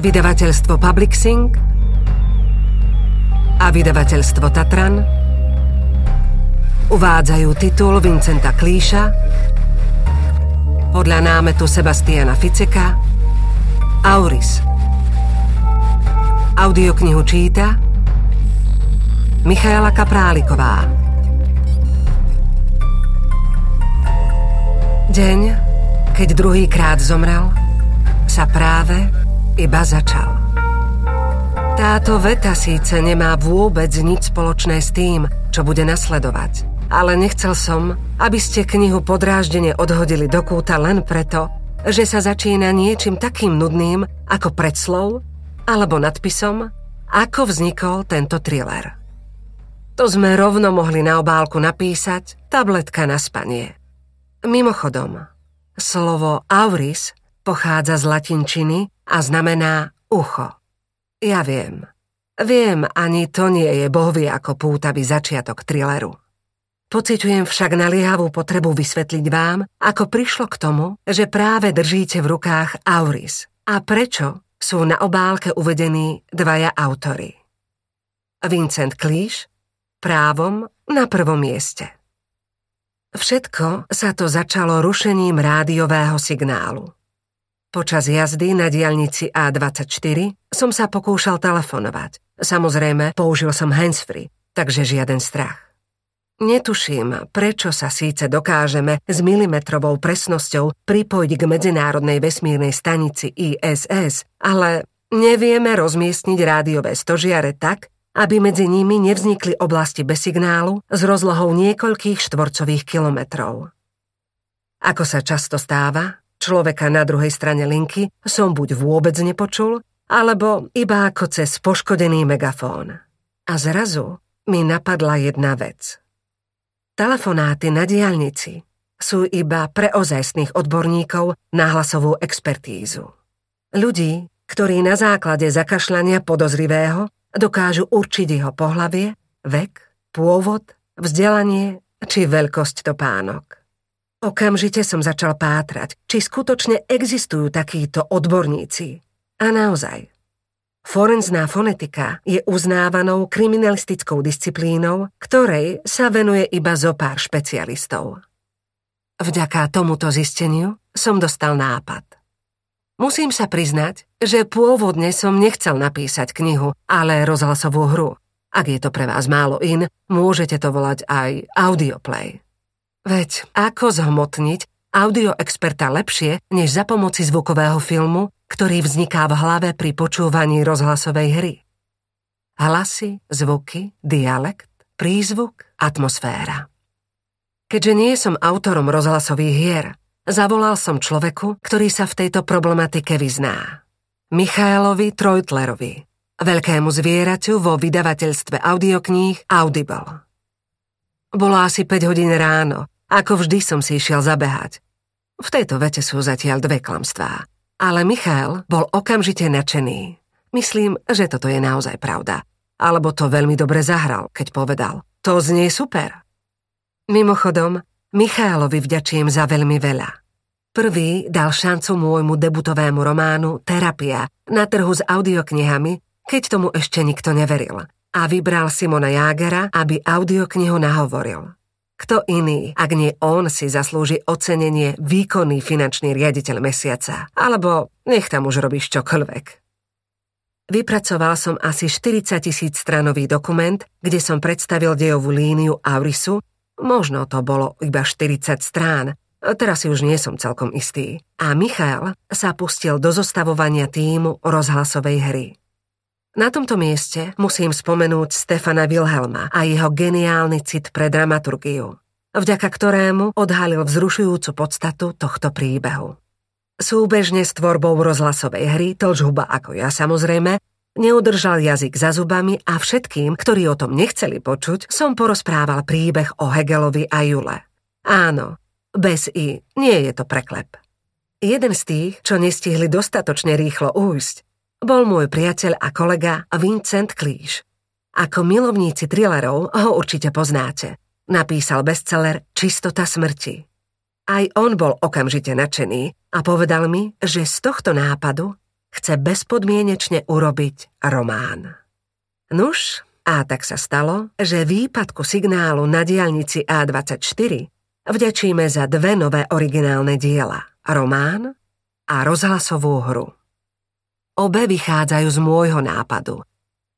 vydavateľstvo Publixing a vydavateľstvo Tatran uvádzajú titul Vincenta Klíša podľa námetu Sebastiana Ficeka Auris. Audioknihu číta Michaela Kapráliková. Deň, keď druhýkrát zomrel, sa práve iba začal. Táto veta síce nemá vôbec nič spoločné s tým, čo bude nasledovať, ale nechcel som, aby ste knihu podráždene odhodili do kúta len preto, že sa začína niečím takým nudným ako predslov alebo nadpisom, ako vznikol tento thriller. To sme rovno mohli na obálku napísať tabletka na spanie. Mimochodom, slovo auris pochádza z latinčiny a znamená ucho. Ja viem. Viem, ani to nie je bohvie ako pútavý začiatok thrilleru. Pociťujem však naliehavú potrebu vysvetliť vám, ako prišlo k tomu, že práve držíte v rukách Auris a prečo sú na obálke uvedení dvaja autory. Vincent Klíš, právom na prvom mieste. Všetko sa to začalo rušením rádiového signálu. Počas jazdy na diaľnici A24 som sa pokúšal telefonovať. Samozrejme, použil som handsfree, takže žiaden strach. Netuším, prečo sa síce dokážeme s milimetrovou presnosťou pripojiť k medzinárodnej vesmírnej stanici ISS, ale nevieme rozmiestniť rádiové stožiare tak, aby medzi nimi nevznikli oblasti bez signálu s rozlohou niekoľkých štvorcových kilometrov. Ako sa často stáva, Človeka na druhej strane linky som buď vôbec nepočul, alebo iba ako cez poškodený megafón. A zrazu mi napadla jedna vec. Telefonáty na diálnici sú iba pre ozajstných odborníkov na hlasovú expertízu. Ľudí, ktorí na základe zakašľania podozrivého dokážu určiť jeho pohlavie, vek, pôvod, vzdelanie či veľkosť topánok. Okamžite som začal pátrať, či skutočne existujú takíto odborníci. A naozaj. Forenzná fonetika je uznávanou kriminalistickou disciplínou, ktorej sa venuje iba zo pár špecialistov. Vďaka tomuto zisteniu som dostal nápad. Musím sa priznať, že pôvodne som nechcel napísať knihu, ale rozhlasovú hru. Ak je to pre vás málo in, môžete to volať aj audioplay. Veď ako zhmotniť audio experta lepšie, než za pomoci zvukového filmu, ktorý vzniká v hlave pri počúvaní rozhlasovej hry. Hlasy, zvuky, dialekt, prízvuk, atmosféra. Keďže nie som autorom rozhlasových hier, zavolal som človeku, ktorý sa v tejto problematike vyzná. Michaelovi Trojtlerovi, veľkému zvieraťu vo vydavateľstve audiokníh Audible. Bolo asi 5 hodín ráno, ako vždy som si išiel zabehať. V tejto vete sú zatiaľ dve klamstvá. Ale Michal bol okamžite nadšený. Myslím, že toto je naozaj pravda. Alebo to veľmi dobre zahral, keď povedal. To znie super. Mimochodom, Michalovi vďačím za veľmi veľa. Prvý dal šancu môjmu debutovému románu Terapia na trhu s audioknihami, keď tomu ešte nikto neveril a vybral Simona Jágera, aby audioknihu nahovoril. Kto iný, ak nie on si zaslúži ocenenie výkonný finančný riaditeľ mesiaca, alebo nech tam už robíš čokoľvek. Vypracoval som asi 40 tisíc stranový dokument, kde som predstavil dejovú líniu Aurisu, možno to bolo iba 40 strán, teraz si už nie som celkom istý. A Michal sa pustil do zostavovania týmu rozhlasovej hry. Na tomto mieste musím spomenúť Stefana Wilhelma a jeho geniálny cit pre dramaturgiu, vďaka ktorému odhalil vzrušujúcu podstatu tohto príbehu. Súbežne s tvorbou rozhlasovej hry, tlžhuba ako ja samozrejme, neudržal jazyk za zubami a všetkým, ktorí o tom nechceli počuť, som porozprával príbeh o Hegelovi a Jule. Áno, bez i nie je to preklep. Jeden z tých, čo nestihli dostatočne rýchlo újsť, bol môj priateľ a kolega Vincent Klíš. Ako milovníci thrillerov ho určite poznáte. Napísal bestseller Čistota smrti. Aj on bol okamžite nadšený a povedal mi, že z tohto nápadu chce bezpodmienečne urobiť román. Nuž, a tak sa stalo, že výpadku signálu na diaľnici A24 vďačíme za dve nové originálne diela. Román a rozhlasovú hru. Obe vychádzajú z môjho nápadu.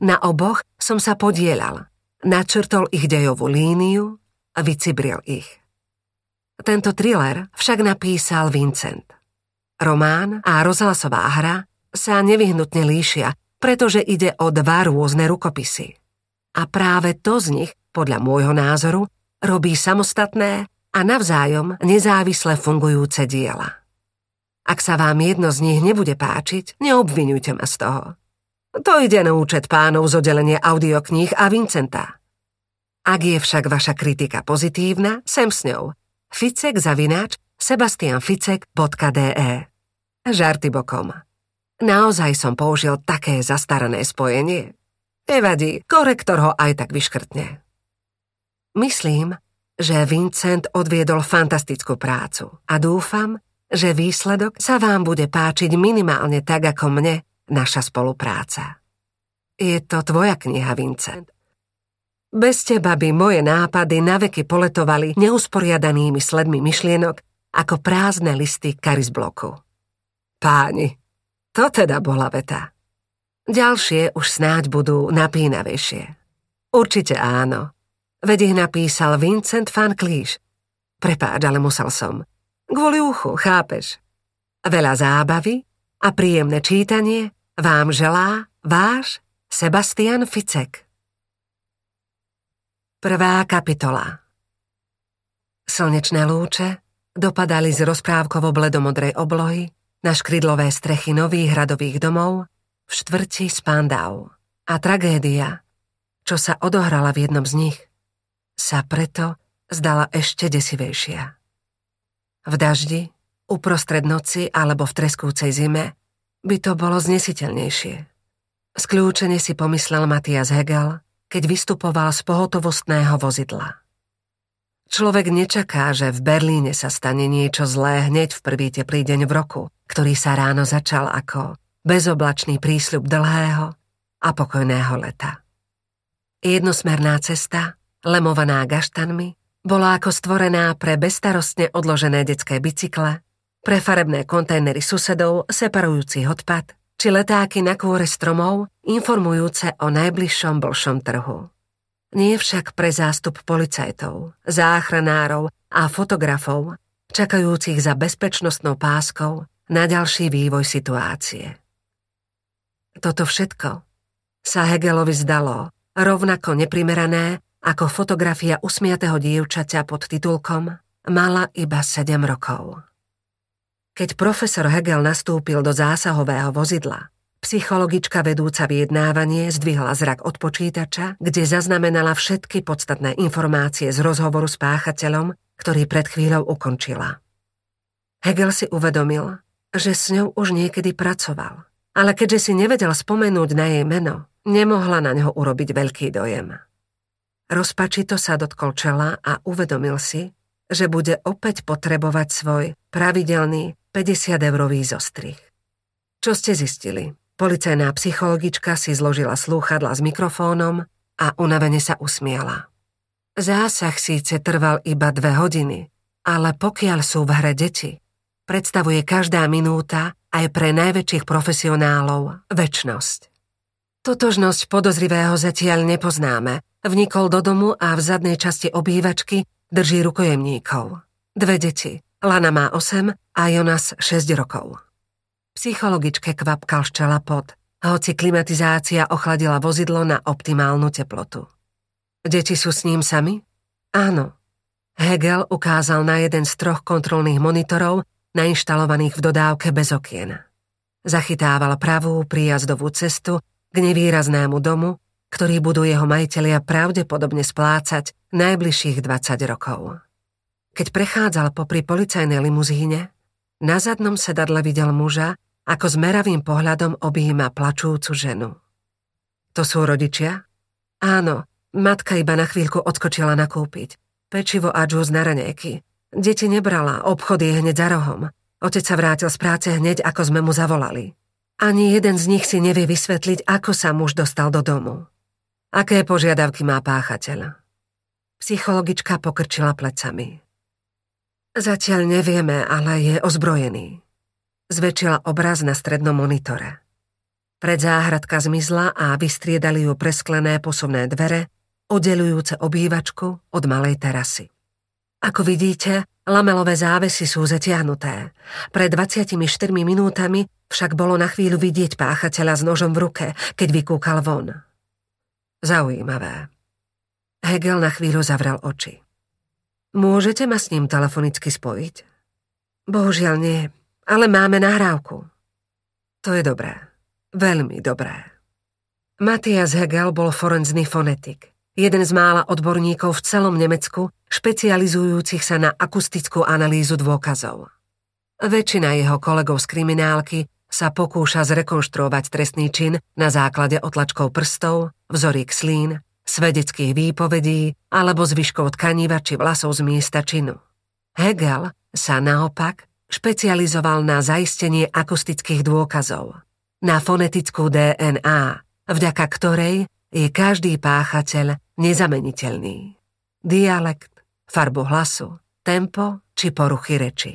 Na oboch som sa podielal. Načrtol ich dejovú líniu a vycibril ich. Tento thriller však napísal Vincent. Román a rozhlasová hra sa nevyhnutne líšia, pretože ide o dva rôzne rukopisy. A práve to z nich, podľa môjho názoru, robí samostatné a navzájom nezávisle fungujúce diela. Ak sa vám jedno z nich nebude páčiť, neobvinujte ma z toho. To ide na účet pánov z oddelenia audiokníh a Vincenta. Ak je však vaša kritika pozitívna, sem s ňou. Ficek zavináč sebastianficek.de Žarty bokom. Naozaj som použil také zastarané spojenie. Nevadí, korektor ho aj tak vyškrtne. Myslím, že Vincent odviedol fantastickú prácu a dúfam, že výsledok sa vám bude páčiť minimálne tak ako mne naša spolupráca. Je to tvoja kniha, Vincent. Bez teba by moje nápady naveky poletovali neusporiadanými sledmi myšlienok ako prázdne listy karizbloku. Páni, to teda bola veta. Ďalšie už snáď budú napínavejšie. Určite áno. Veď ich napísal Vincent van Cleese. Prepáč, ale musel som. Kvôli uchu, chápeš? Veľa zábavy a príjemné čítanie vám želá váš Sebastian Ficek. Prvá kapitola Slnečné lúče dopadali z rozprávkovo bledomodrej oblohy na škrydlové strechy nových hradových domov v štvrti Spandau. A tragédia, čo sa odohrala v jednom z nich, sa preto zdala ešte desivejšia. V daždi, uprostred noci alebo v treskúcej zime by to bolo znesiteľnejšie. Skľúčene si pomyslel Matias Hegel, keď vystupoval z pohotovostného vozidla. Človek nečaká, že v Berlíne sa stane niečo zlé hneď v prvý teplý deň v roku, ktorý sa ráno začal ako bezoblačný prísľub dlhého a pokojného leta. Jednosmerná cesta lemovaná gaštanmi, bola ako stvorená pre bestarostne odložené detské bicykle, pre farebné kontajnery susedov separujúci odpad, či letáky na kôre stromov informujúce o najbližšom blšom trhu. Nie však pre zástup policajtov, záchranárov a fotografov, čakajúcich za bezpečnostnou páskou na ďalší vývoj situácie. Toto všetko sa Hegelovi zdalo rovnako neprimerané ako fotografia usmiatého dievčaťa pod titulkom Mala iba 7 rokov. Keď profesor Hegel nastúpil do zásahového vozidla, psychologička vedúca vyjednávanie zdvihla zrak od počítača, kde zaznamenala všetky podstatné informácie z rozhovoru s páchateľom, ktorý pred chvíľou ukončila. Hegel si uvedomil, že s ňou už niekedy pracoval, ale keďže si nevedel spomenúť na jej meno, nemohla na ňo urobiť veľký dojem. Rozpačito sa dotkol čela a uvedomil si, že bude opäť potrebovať svoj pravidelný 50-eurový zostrih. Čo ste zistili? Policajná psychologička si zložila slúchadla s mikrofónom a unavene sa usmiala. Zásah síce trval iba dve hodiny, ale pokiaľ sú v hre deti, predstavuje každá minúta aj pre najväčších profesionálov väčnosť. Totožnosť podozrivého zatiaľ nepoznáme. Vnikol do domu a v zadnej časti obývačky drží rukojemníkov. Dve deti. Lana má 8 a Jonas 6 rokov. Psychologičke kvapkal ščela pot, hoci klimatizácia ochladila vozidlo na optimálnu teplotu. Deti sú s ním sami? Áno. Hegel ukázal na jeden z troch kontrolných monitorov nainštalovaných v dodávke bez okien. Zachytával pravú príjazdovú cestu k nevýraznému domu, ktorý budú jeho majiteľia pravdepodobne splácať najbližších 20 rokov. Keď prechádzal popri policajnej limuzíne, na zadnom sedadle videl muža, ako s meravým pohľadom objíma plačúcu ženu. To sú rodičia? Áno, matka iba na chvíľku odskočila nakúpiť. Pečivo a džús na raňajky. Deti nebrala, obchod je hneď za rohom. Otec sa vrátil z práce hneď, ako sme mu zavolali. Ani jeden z nich si nevie vysvetliť, ako sa muž dostal do domu. Aké požiadavky má páchateľ? Psychologička pokrčila plecami. Zatiaľ nevieme, ale je ozbrojený. Zväčšila obraz na strednom monitore. Pred záhradka zmizla a vystriedali ju presklené posuvné dvere, oddelujúce obývačku od malej terasy. Ako vidíte, lamelové závesy sú zatiahnuté. Pred 24 minútami však bolo na chvíľu vidieť páchateľa s nožom v ruke, keď vykúkal von. Zaujímavé. Hegel na chvíľu zavrel oči. Môžete ma s ním telefonicky spojiť? Bohužiaľ nie, ale máme nahrávku. To je dobré. Veľmi dobré. Matthias Hegel bol forenzný fonetik. Jeden z mála odborníkov v celom Nemecku, špecializujúcich sa na akustickú analýzu dôkazov. Väčšina jeho kolegov z kriminálky sa pokúša zrekonštruovať trestný čin na základe otlačkov prstov, vzorík slín, svedeckých výpovedí alebo zvyškov tkaniva či vlasov z miesta činu. Hegel sa naopak špecializoval na zaistenie akustických dôkazov, na fonetickú DNA, vďaka ktorej je každý páchateľ nezameniteľný. Dialekt, farbu hlasu, tempo či poruchy reči.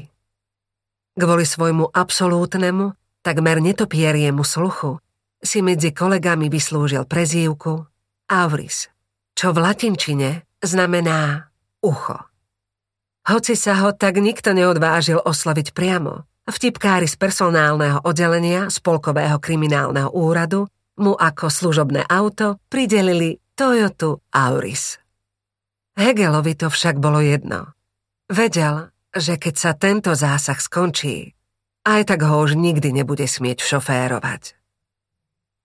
Kvôli svojmu absolútnemu takmer netopieriemu sluchu, si medzi kolegami vyslúžil prezývku Auris, čo v latinčine znamená ucho. Hoci sa ho tak nikto neodvážil osloviť priamo, vtipkári z personálneho oddelenia Spolkového kriminálneho úradu mu ako služobné auto pridelili Toyota Auris. Hegelovi to však bolo jedno. Vedel, že keď sa tento zásah skončí, aj tak ho už nikdy nebude smieť šoférovať.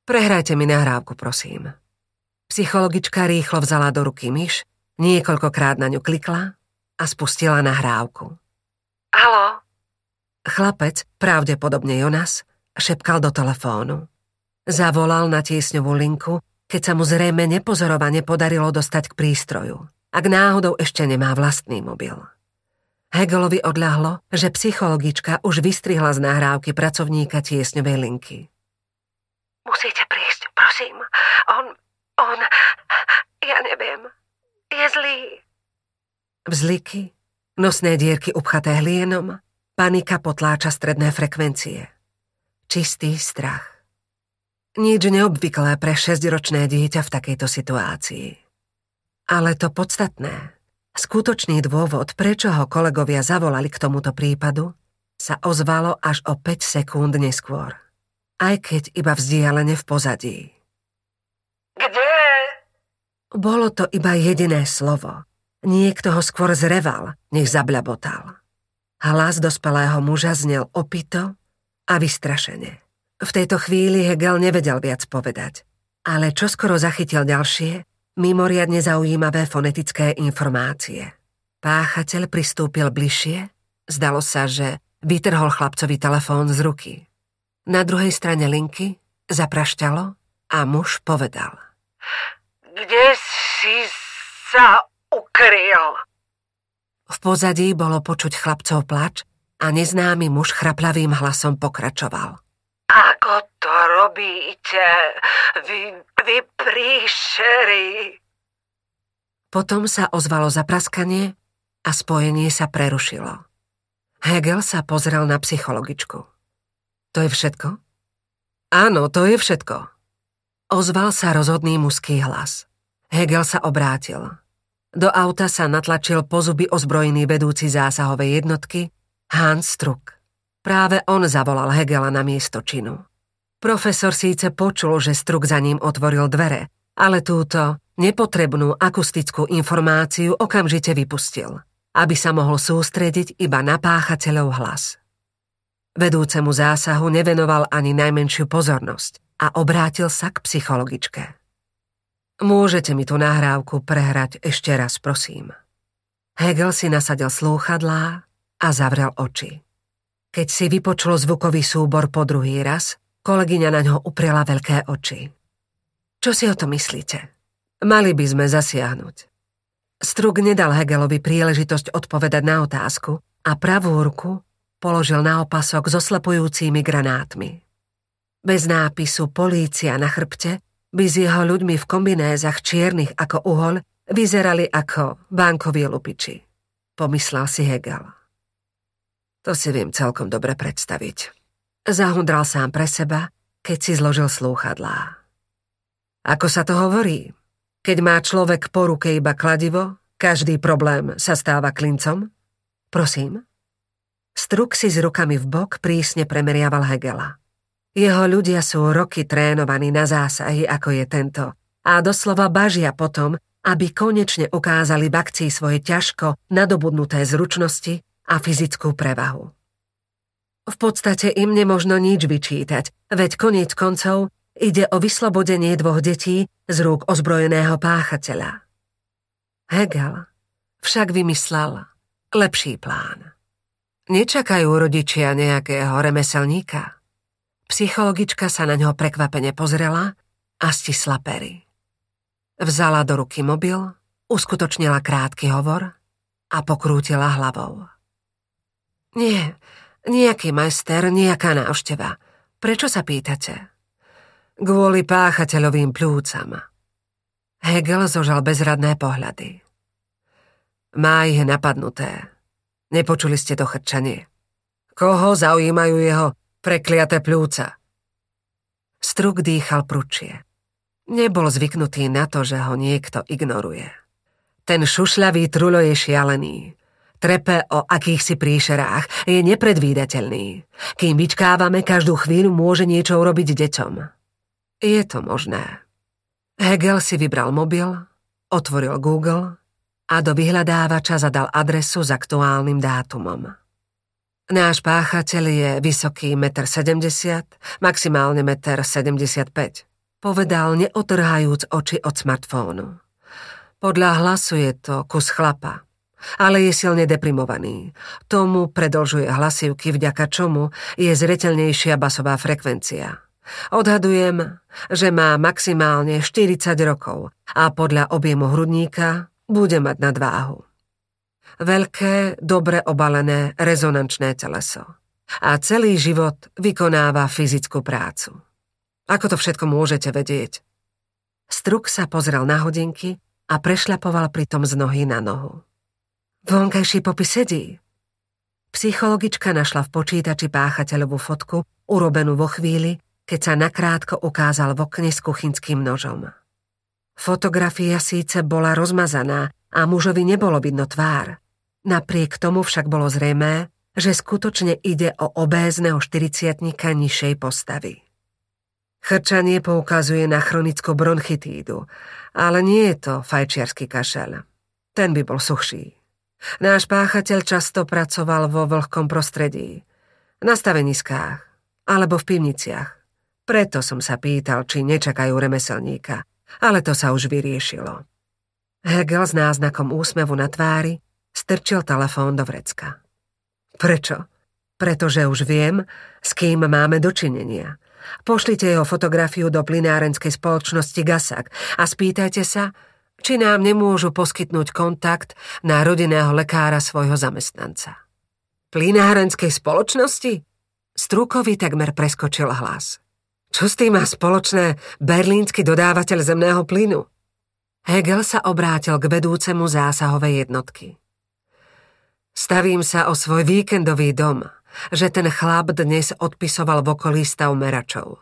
Prehrajte mi nahrávku, prosím. Psychologička rýchlo vzala do ruky myš, niekoľkokrát na ňu klikla a spustila nahrávku. Halo? Chlapec, pravdepodobne Jonas, šepkal do telefónu. Zavolal na tiesňovú linku, keď sa mu zrejme nepozorovane podarilo dostať k prístroju, ak náhodou ešte nemá vlastný mobil. Hegelovi odľahlo, že psychologička už vystrihla z nahrávky pracovníka tiesňovej linky. Musíte prísť, prosím. On, on, ja neviem, je zlý. Vzliky, nosné dierky upchaté hlienom, panika potláča stredné frekvencie. Čistý strach. Nič neobvyklé pre šesťročné dieťa v takejto situácii. Ale to podstatné, Skutočný dôvod, prečo ho kolegovia zavolali k tomuto prípadu, sa ozvalo až o 5 sekúnd neskôr. Aj keď iba vzdialene v pozadí. Kde? Bolo to iba jediné slovo. Niekto ho skôr zreval, než zabľabotal. Hlas dospelého muža znel opito a vystrašene. V tejto chvíli Hegel nevedel viac povedať, ale čo skoro zachytil ďalšie, mimoriadne zaujímavé fonetické informácie. Páchateľ pristúpil bližšie, zdalo sa, že vytrhol chlapcovi telefón z ruky. Na druhej strane linky zaprašťalo a muž povedal. Kde si sa ukryl? V pozadí bolo počuť chlapcov plač a neznámy muž chraplavým hlasom pokračoval. Robíte, vy, vy príšery? Potom sa ozvalo zapraskanie a spojenie sa prerušilo. Hegel sa pozrel na psychologičku. To je všetko? Áno, to je všetko. Ozval sa rozhodný mužský hlas. Hegel sa obrátil. Do auta sa natlačil pozuby ozbrojený vedúci zásahovej jednotky Hans Struck. Práve on zavolal Hegela na miesto činu. Profesor síce počul, že struk za ním otvoril dvere, ale túto nepotrebnú akustickú informáciu okamžite vypustil, aby sa mohol sústrediť iba na páchateľov hlas. Vedúcemu zásahu nevenoval ani najmenšiu pozornosť a obrátil sa k psychologičke. Môžete mi tú nahrávku prehrať ešte raz, prosím. Hegel si nasadil slúchadlá a zavrel oči. Keď si vypočul zvukový súbor po druhý raz, kolegyňa na ňo upriela veľké oči. Čo si o to myslíte? Mali by sme zasiahnuť. Struk nedal Hegelovi príležitosť odpovedať na otázku a pravú ruku položil na opasok so slepujúcimi granátmi. Bez nápisu polícia na chrbte by s jeho ľuďmi v kombinézach čiernych ako uhol vyzerali ako bankoví lupiči. Pomyslel si Hegel. To si viem celkom dobre predstaviť. Zahundral sám pre seba, keď si zložil slúchadlá. Ako sa to hovorí? Keď má človek po ruke iba kladivo, každý problém sa stáva klincom? Prosím? Struk si s rukami v bok prísne premeriaval Hegela. Jeho ľudia sú roky trénovaní na zásahy, ako je tento, a doslova bažia potom, aby konečne ukázali v akcii svoje ťažko nadobudnuté zručnosti a fyzickú prevahu. V podstate im nemožno nič vyčítať, veď koniec koncov ide o vyslobodenie dvoch detí z rúk ozbrojeného páchateľa. Hegel však vymyslel lepší plán. Nečakajú rodičia nejakého remeselníka – Psychologička sa na ňo prekvapene pozrela a stisla pery. Vzala do ruky mobil, uskutočnila krátky hovor a pokrútila hlavou. Nie, nejaký majster, nejaká návšteva. Prečo sa pýtate? Kvôli páchateľovým plúcam. Hegel zožal bezradné pohľady. Má ich napadnuté. Nepočuli ste to chrčanie. Koho zaujímajú jeho Prekliaté pľúca. Struk dýchal pručie. Nebol zvyknutý na to, že ho niekto ignoruje. Ten šušľavý trulo je šialený. Trepe o akýchsi príšerách je nepredvídateľný. Kým vyčkávame, každú chvíľu môže niečo urobiť deťom. Je to možné. Hegel si vybral mobil, otvoril Google a do vyhľadávača zadal adresu s aktuálnym dátumom. Náš páchateľ je vysoký 1,70 m, maximálne 1,75 m, povedal neotrhajúc oči od smartfónu. Podľa hlasu je to kus chlapa, ale je silne deprimovaný. Tomu predlžuje hlasivky, vďaka čomu je zretelnejšia basová frekvencia. Odhadujem, že má maximálne 40 rokov a podľa objemu hrudníka bude mať nadváhu. Veľké, dobre obalené rezonančné teleso. A celý život vykonáva fyzickú prácu. Ako to všetko môžete vedieť? Struk sa pozrel na hodinky a prešľapoval pritom z nohy na nohu. Vonkajší popis sedí. Psychologička našla v počítači páchateľovú fotku, urobenú vo chvíli, keď sa nakrátko ukázal v okne s kuchynským nožom. Fotografia síce bola rozmazaná a mužovi nebolo vidno tvár, Napriek tomu však bolo zrejmé, že skutočne ide o obézneho štyriciatnika nižšej postavy. Chrčanie poukazuje na chronickú bronchitídu, ale nie je to fajčiarsky kašel. Ten by bol suchší. Náš páchateľ často pracoval vo vlhkom prostredí, na staveniskách alebo v pivniciach. Preto som sa pýtal, či nečakajú remeselníka, ale to sa už vyriešilo. Hegel s náznakom úsmevu na tvári Strčil telefón do vrecka. Prečo? Pretože už viem, s kým máme dočinenia. Pošlite jeho fotografiu do plinárenskej spoločnosti Gasak a spýtajte sa, či nám nemôžu poskytnúť kontakt na rodinného lekára svojho zamestnanca. Plinárenskej spoločnosti? Strukovi takmer preskočil hlas. Čo s tým má spoločné berlínsky dodávateľ zemného plynu? Hegel sa obrátil k vedúcemu zásahovej jednotky. Stavím sa o svoj víkendový dom, že ten chlap dnes odpisoval v okolí stav meračov.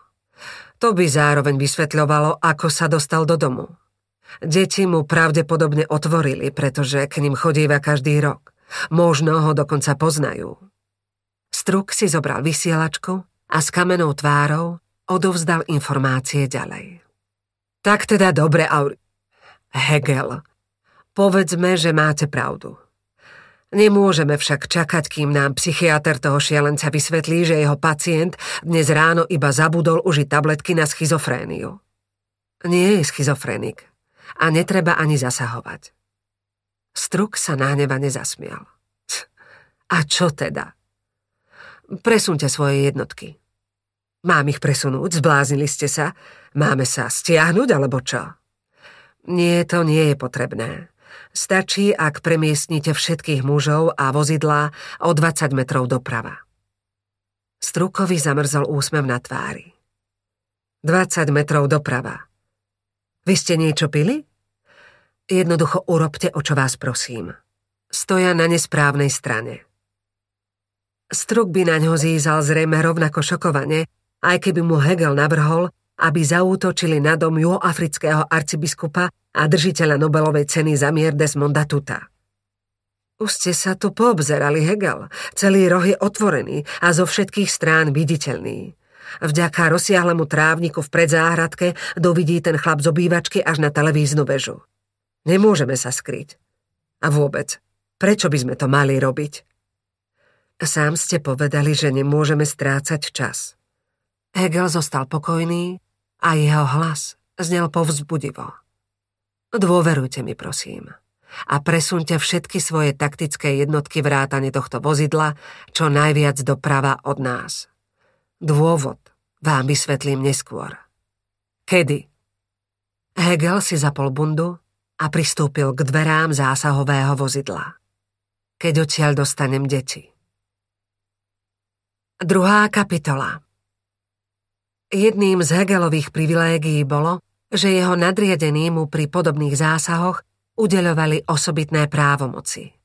To by zároveň vysvetľovalo, ako sa dostal do domu. Deti mu pravdepodobne otvorili, pretože k ním chodíva každý rok. Možno ho dokonca poznajú. Struk si zobral vysielačku a s kamenou tvárou odovzdal informácie ďalej. Tak teda dobre, Auri... Hegel, povedzme, že máte pravdu. Nemôžeme však čakať, kým nám psychiatr toho šialenca vysvetlí, že jeho pacient dnes ráno iba zabudol užiť tabletky na schizofréniu. Nie je schizofrenik a netreba ani zasahovať. Struk sa náhnevane zasmial. A čo teda? Presunte svoje jednotky. Mám ich presunúť, zbláznili ste sa? Máme sa stiahnuť, alebo čo? Nie, to nie je potrebné. Stačí, ak premiestnite všetkých mužov a vozidlá o 20 metrov doprava. Strukovi zamrzol úsmev na tvári. 20 metrov doprava. Vy ste niečo pili? Jednoducho urobte, o čo vás prosím. Stoja na nesprávnej strane. Struk by na ňo zízal zrejme rovnako šokovane, aj keby mu Hegel navrhol, aby zaútočili na dom juhoafrického arcibiskupa a držiteľa Nobelovej ceny za mier Desmonda Tuta. Už ste sa tu poobzerali, Hegel. Celý roh je otvorený a zo všetkých strán viditeľný. Vďaka rozsiahlemu trávniku v predzáhradke dovidí ten chlap z obývačky až na televíznu väžu. Nemôžeme sa skryť. A vôbec, prečo by sme to mali robiť? Sám ste povedali, že nemôžeme strácať čas. Hegel zostal pokojný a jeho hlas znel povzbudivo. Dôverujte mi, prosím a presunte všetky svoje taktické jednotky vrátane tohto vozidla čo najviac doprava od nás. Dôvod vám vysvetlím neskôr. Kedy? Hegel si zapol bundu a pristúpil k dverám zásahového vozidla. Keď odtiaľ dostanem deti. Druhá kapitola Jedným z Hegelových privilégií bolo, že jeho nadriadený mu pri podobných zásahoch udeľovali osobitné právomoci.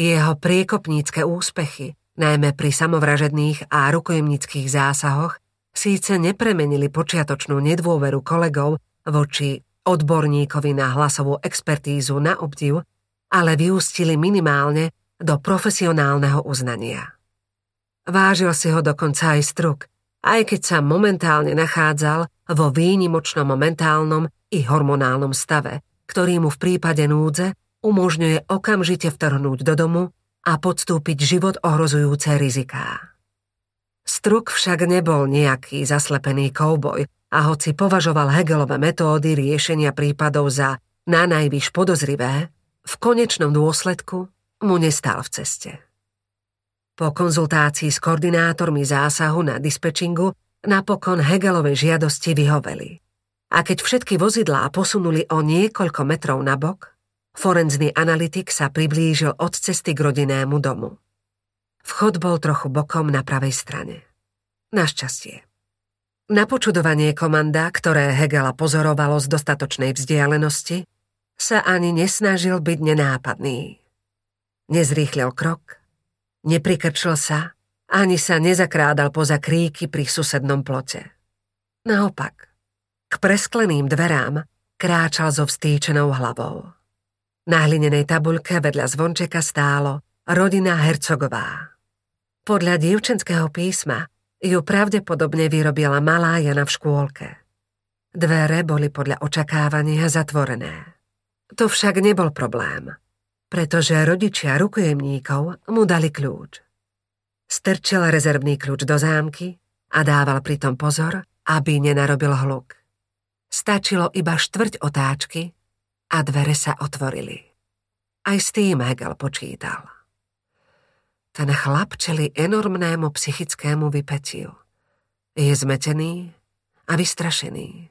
Jeho priekopnícke úspechy, najmä pri samovražedných a rukojemnických zásahoch, síce nepremenili počiatočnú nedôveru kolegov voči odborníkovi na hlasovú expertízu na obdiv, ale vyústili minimálne do profesionálneho uznania. Vážil si ho dokonca aj struk, aj keď sa momentálne nachádzal vo výnimočnom mentálnom i hormonálnom stave, ktorý mu v prípade núdze umožňuje okamžite vtrhnúť do domu a podstúpiť život ohrozujúce riziká. Struk však nebol nejaký zaslepený kouboj a hoci považoval Hegelové metódy riešenia prípadov za na najvyš podozrivé, v konečnom dôsledku mu nestal v ceste. Po konzultácii s koordinátormi zásahu na dispečingu napokon Hegelovej žiadosti vyhoveli – a keď všetky vozidlá posunuli o niekoľko metrov nabok, forenzný analytik sa priblížil od cesty k rodinnému domu. Vchod bol trochu bokom na pravej strane. Našťastie. Na počudovanie komanda, ktoré Hegela pozorovalo z dostatočnej vzdialenosti, sa ani nesnažil byť nenápadný. Nezrýchlil krok, neprikrčil sa, ani sa nezakrádal poza kríky pri susednom plote. Naopak, k preskleným dverám kráčal so vstýčenou hlavou. Na hlinenej tabuľke vedľa zvončeka stálo rodina Hercogová. Podľa dievčenského písma ju pravdepodobne vyrobila malá Jana v škôlke. Dvere boli podľa očakávania zatvorené. To však nebol problém, pretože rodičia rukojemníkov mu dali kľúč. Strčil rezervný kľúč do zámky a dával pritom pozor, aby nenarobil hluk. Stačilo iba štvrť otáčky a dvere sa otvorili. Aj s tým Hegel počítal. Ten chlap čeli enormnému psychickému vypetiu. Je zmetený a vystrašený.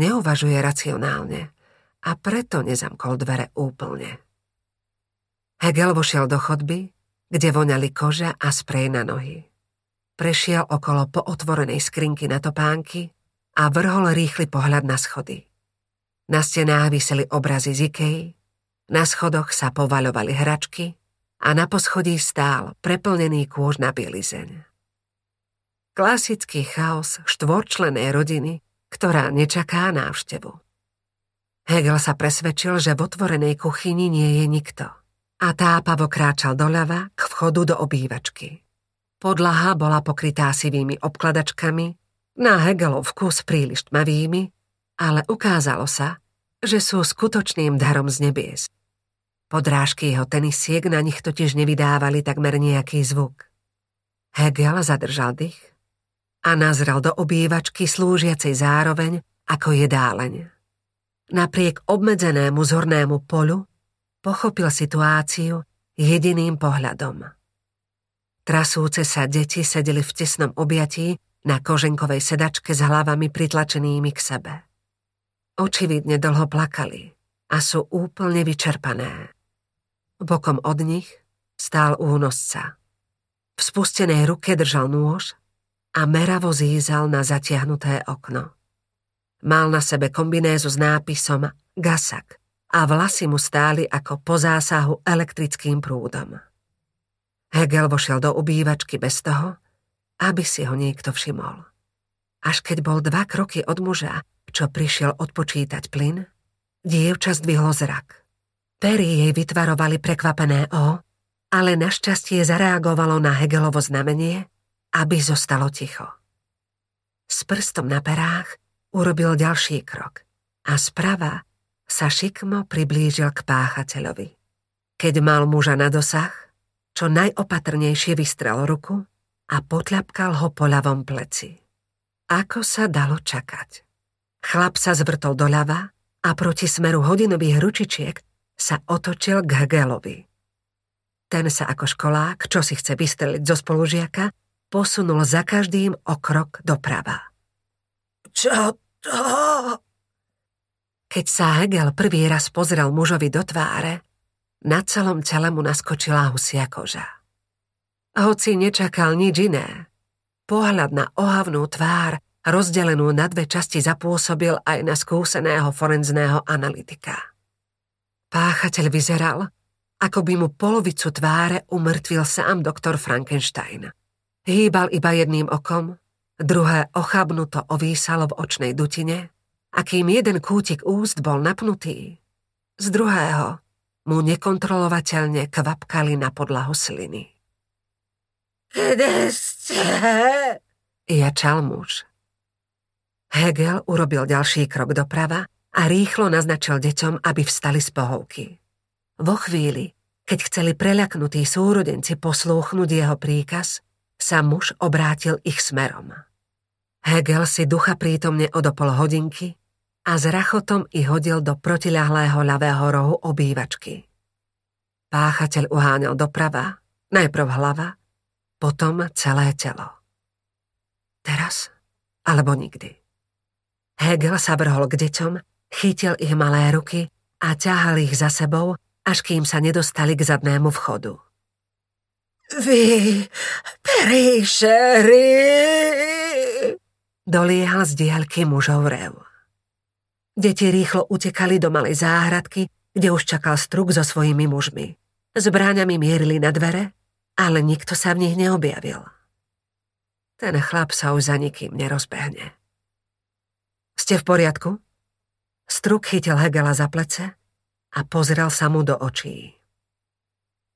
Neuvažuje racionálne a preto nezamkol dvere úplne. Hegel vošiel do chodby, kde voňali koža a sprej na nohy. Prešiel okolo pootvorenej skrinky na topánky a vrhol rýchly pohľad na schody. Na stenách vyseli obrazy z Ikei, na schodoch sa povaľovali hračky a na poschodí stál preplnený kôž na bielizeň. Klasický chaos štvorčlenej rodiny, ktorá nečaká návštevu. Hegel sa presvedčil, že v otvorenej kuchyni nie je nikto a tápavo kráčal doľava k vchodu do obývačky. Podlaha bola pokrytá sivými obkladačkami na Hegelov vkus príliš tmavými, ale ukázalo sa, že sú skutočným darom z nebies. Podrážky jeho tenisiek na nich totiž nevydávali takmer nejaký zvuk. Hegel zadržal dých a nazrel do obývačky slúžiacej zároveň ako jedáleň. Napriek obmedzenému zornému polu pochopil situáciu jediným pohľadom. Trasúce sa deti sedeli v tesnom objatí na koženkovej sedačke s hlavami pritlačenými k sebe. Očividne dlho plakali a sú úplne vyčerpané. Bokom od nich stál únosca. V spustenej ruke držal nôž a meravo zízal na zatiahnuté okno. Mal na sebe kombinézu s nápisom Gasak a vlasy mu stáli ako po zásahu elektrickým prúdom. Hegel vošiel do ubývačky bez toho, aby si ho niekto všimol. Až keď bol dva kroky od muža, čo prišiel odpočítať plyn, dievča zdvihlo zrak. Pery jej vytvarovali prekvapené O, ale našťastie zareagovalo na Hegelovo znamenie, aby zostalo ticho. S prstom na perách urobil ďalší krok a sprava sa šikmo priblížil k páchateľovi. Keď mal muža na dosah, čo najopatrnejšie vystrel ruku a potľapkal ho po ľavom pleci. Ako sa dalo čakať? Chlap sa zvrtol doľava a proti smeru hodinových ručičiek sa otočil k Hegelovi. Ten sa ako školák, čo si chce vystreliť zo spolužiaka, posunul za každým o krok doprava. Čo to? Keď sa Hegel prvý raz pozrel mužovi do tváre, na celom tele mu naskočila husia koža. Hoci nečakal nič iné, pohľad na ohavnú tvár, rozdelenú na dve časti zapôsobil aj na skúseného forenzného analytika. Páchateľ vyzeral, ako by mu polovicu tváre umrtvil sám doktor Frankenstein. Hýbal iba jedným okom, druhé ochabnuto ovísalo v očnej dutine a kým jeden kútik úst bol napnutý, z druhého mu nekontrolovateľne kvapkali na podlahu sliny. Kde ste? Jačal muž. Hegel urobil ďalší krok doprava a rýchlo naznačil deťom, aby vstali z pohovky. Vo chvíli, keď chceli preľaknutí súrodenci poslúchnuť jeho príkaz, sa muž obrátil ich smerom. Hegel si ducha prítomne odopol hodinky a s rachotom ich hodil do protiľahlého ľavého rohu obývačky. Páchateľ uháňal doprava, najprv hlava, potom celé telo. Teraz alebo nikdy. Hegel sa vrhol k deťom, chytil ich malé ruky a ťahal ich za sebou, až kým sa nedostali k zadnému vchodu. Vy, príšery! Doliehal z diaľky mužov rev. Deti rýchlo utekali do malej záhradky, kde už čakal struk so svojimi mužmi. Zbráňami mierili na dvere, ale nikto sa v nich neobjavil. Ten chlap sa už za nikým nerozbehne. Ste v poriadku? Struk chytil Hegela za plece a pozrel sa mu do očí.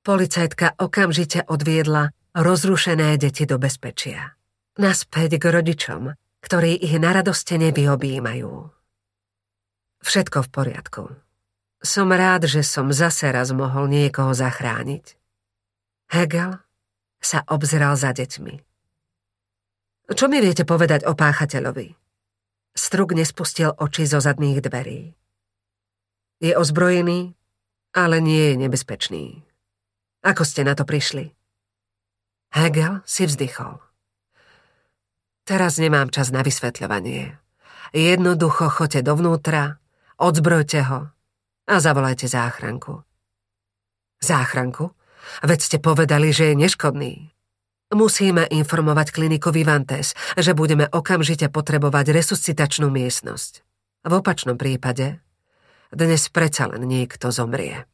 Policajtka okamžite odviedla rozrušené deti do bezpečia. Naspäť k rodičom, ktorí ich na radoste nevyobímajú. Všetko v poriadku. Som rád, že som zase raz mohol niekoho zachrániť. Hegel sa obzeral za deťmi. Čo mi viete povedať o páchateľovi? Struk nespustil oči zo zadných dverí. Je ozbrojený, ale nie je nebezpečný. Ako ste na to prišli? Hegel si vzdychol. Teraz nemám čas na vysvetľovanie. Jednoducho choďte dovnútra, odzbrojte ho a zavolajte záchranku. Záchranku? Veď ste povedali, že je neškodný. Musíme informovať kliniku Vivantes, že budeme okamžite potrebovať resuscitačnú miestnosť. V opačnom prípade dnes predsa len niekto zomrie.